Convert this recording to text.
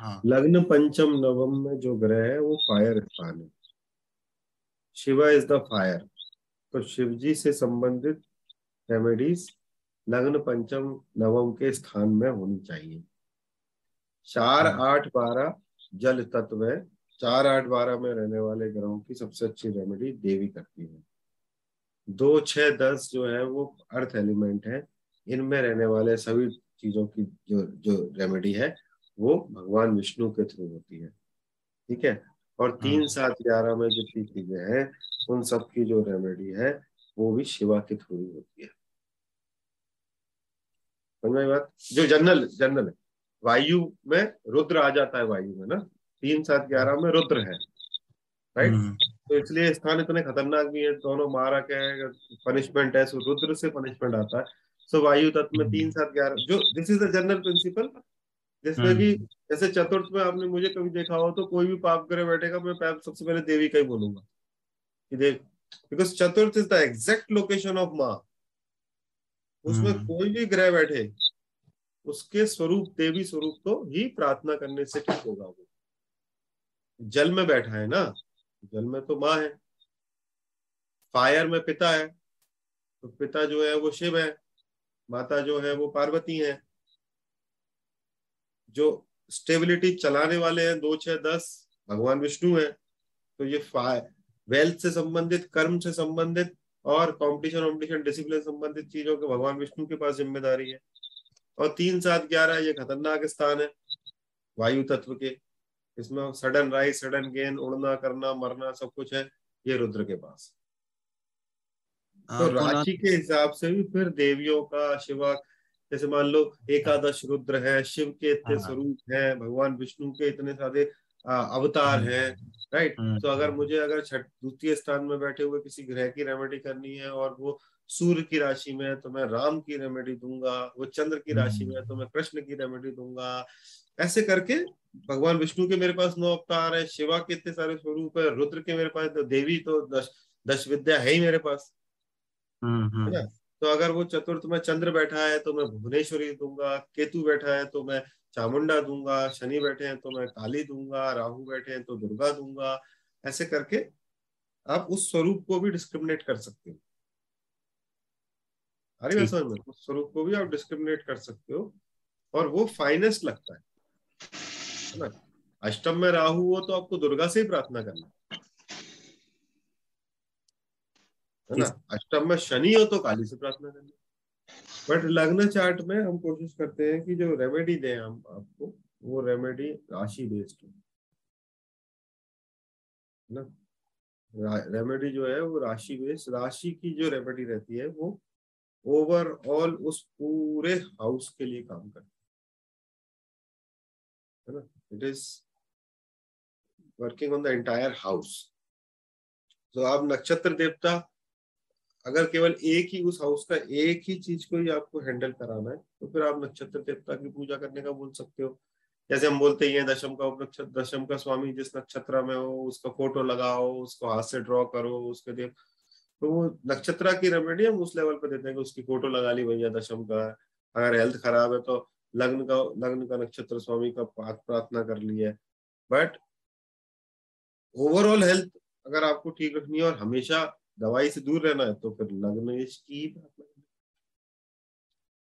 हाँ। लग्न पंचम नवम में जो ग्रह है वो फायर स्थान है। शिवा इज़ द फायर तो शिव जी से संबंधित रेमेडीज लग्न पंचम नवम के स्थान में होनी चाहिए। चार हाँ। आठ बारह जल तत्व है। चार आठ बारह में रहने वाले ग्रहों की सबसे अच्छी रेमेडी देवी करती है। दो छह दस जो है वो अर्थ एलिमेंट है। इनमें रहने वाले सभी चीज़ों की जो जो रेमेडी है वो भगवान विष्णु के थ्रू होती है। ठीक है? और तीन हम्म। सात ग्यारह में जितनी चीज़ें हैं उन सब की जो रेमेडी है वो भी शिवा के थ्रू ही होती है। समझ बात? जो जनरल जनरल है। वायु में रुद्र आ जाता है वायु में ना? तीन सात ग्यारह में रुद्र है। राइट हम्म, तो इसलिए स्थान इतने खतरनाक भी है। दोनों मारक है पनिशमेंट है सो रुद्र से पनिशमेंट आता है। सो वायु तत्व में तीन सात ग्यारह जो this is the general principle जिसमें कि जैसे चतुर्थ में आपने मुझे कभी देखा हो तो कोई भी पाप ग्रह बैठेगा मैं पाप सबसे पहले देवी का ही बोलूँगा। कि देख बिकॉज़ चतुर्थ is the exact location of माँ। उसमें हम्म। कोई भी ग्रह बैठे उसके स्वरूप देवी स्वरूप तो ही प्रार्थना करने से ठीक होगा वो। जल में बैठा है ना जल में तो माँ है। फायर में पिता है तो पिता जो है वो शिव है माता जो है वो पार्वती है। जो स्टेबिलिटी चलाने वाले हैं दो छह दस भगवान विष्णु है तो ये वेल्थ से संबंधित कर्म से संबंधित और कंपटीशन कॉम्पिटिशन डिसिप्लिन संबंधित चीज़ों के भगवान विष्णु के पास ज़िम्मेदारी है। और तीन सात ग्यारह ये खतरनाक स्थान है वायु तत्व के। इसमें सडन राइज सडन गेन उड़ना करना मरना सब कुछ है ये रुद्र के पास। तो हाँ, राशि के हिसाब से भी फिर देवियों का शिवा जैसे मान लो एकादश रुद्र है शिव के इतने हाँ। स्वरूप है भगवान विष्णु के इतने सारे अवतार हम्म। हैं राइट हम्म। तो अगर मुझे अगर छठ द्वितीय स्थान में बैठे हुए किसी ग्रह की रेमेडी करनी है और वो सूर्य की राशि में है तो मैं राम की रेमेडी दूँगा वो चंद्र की राशि में है तो मैं कृष्ण की रेमेडी दूँगा ऐसे करके भगवान विष्णु के मेरे पास नौ अवतार है शिवा के इतने सारे स्वरूप है रुद्र के मेरे पास तो देवी तो दश दश विद्या है ही मेरे पास है ना तो अगर वो चतुर्थ में चंद्र बैठा है तो मैं भुवनेश्वरी दूँगा केतु बैठा है तो मैं चामुंडा दूँगा शनि बैठे हैं तो मैं काली दूँगा राहु बैठे हैं तो दुर्गा दूँगा ऐसे करके आप उस स्वरूप को भी डिस्क्रिमिनेट कर सकते हो। अरे। समझ में? उस स्वरूप को भी आप डिस्क्रिमिनेट कर सकते हो और वो फाइनेस्ट लगता है। है ना? अष्टम में राहु हो तो आपको दुर्गा से ही प्रार्थना करना है। ना? अष्टम में शनि हो तो काली से प्रार्थना करना बट लग्न चार्ट में हम कोशिश करते हैं कि जो रेमेडी दें हम आपको, वो रेमेडी राशि बेस्ड हो। ना? रेमेडी जो है वो राशि बेस्ड राशि की जो रेमेडी रहती है वो ओवरऑल उस पूरे हाउस के लिए काम करती है। ना? It is working on the entire house तो आप नक्षत्र देवता अगर केवल एक ही उस हाउस का एक ही चीज़ को ही आपको हैंडल कराना है तो फिर आप नक्षत्र देवता की पूजा करने का बोल सकते हो। जैसे हम बोलते ही हैं, दशम का उपनक्षत्र, दशम का स्वामी जिस नक्षत्र में हो, उसका फ़ोटो लगाओ, उसको हाथ से ड्रॉ करो, उसके देव। तो वो नक्षत्र की रेमेडी हम उस लेवल पे देते हैं कि उसकी फ़ोटो लगा ली भैया दशम का। अगर हेल्थ खराब है तो लग्न का लग्न का नक्षत्र स्वामी का प्रार्थना कर ली है। बट ओवरऑल हेल्थ अगर आपको ठीक रखनी है और हमेशा दवाई से दूर रहना है तो फिर लग्न की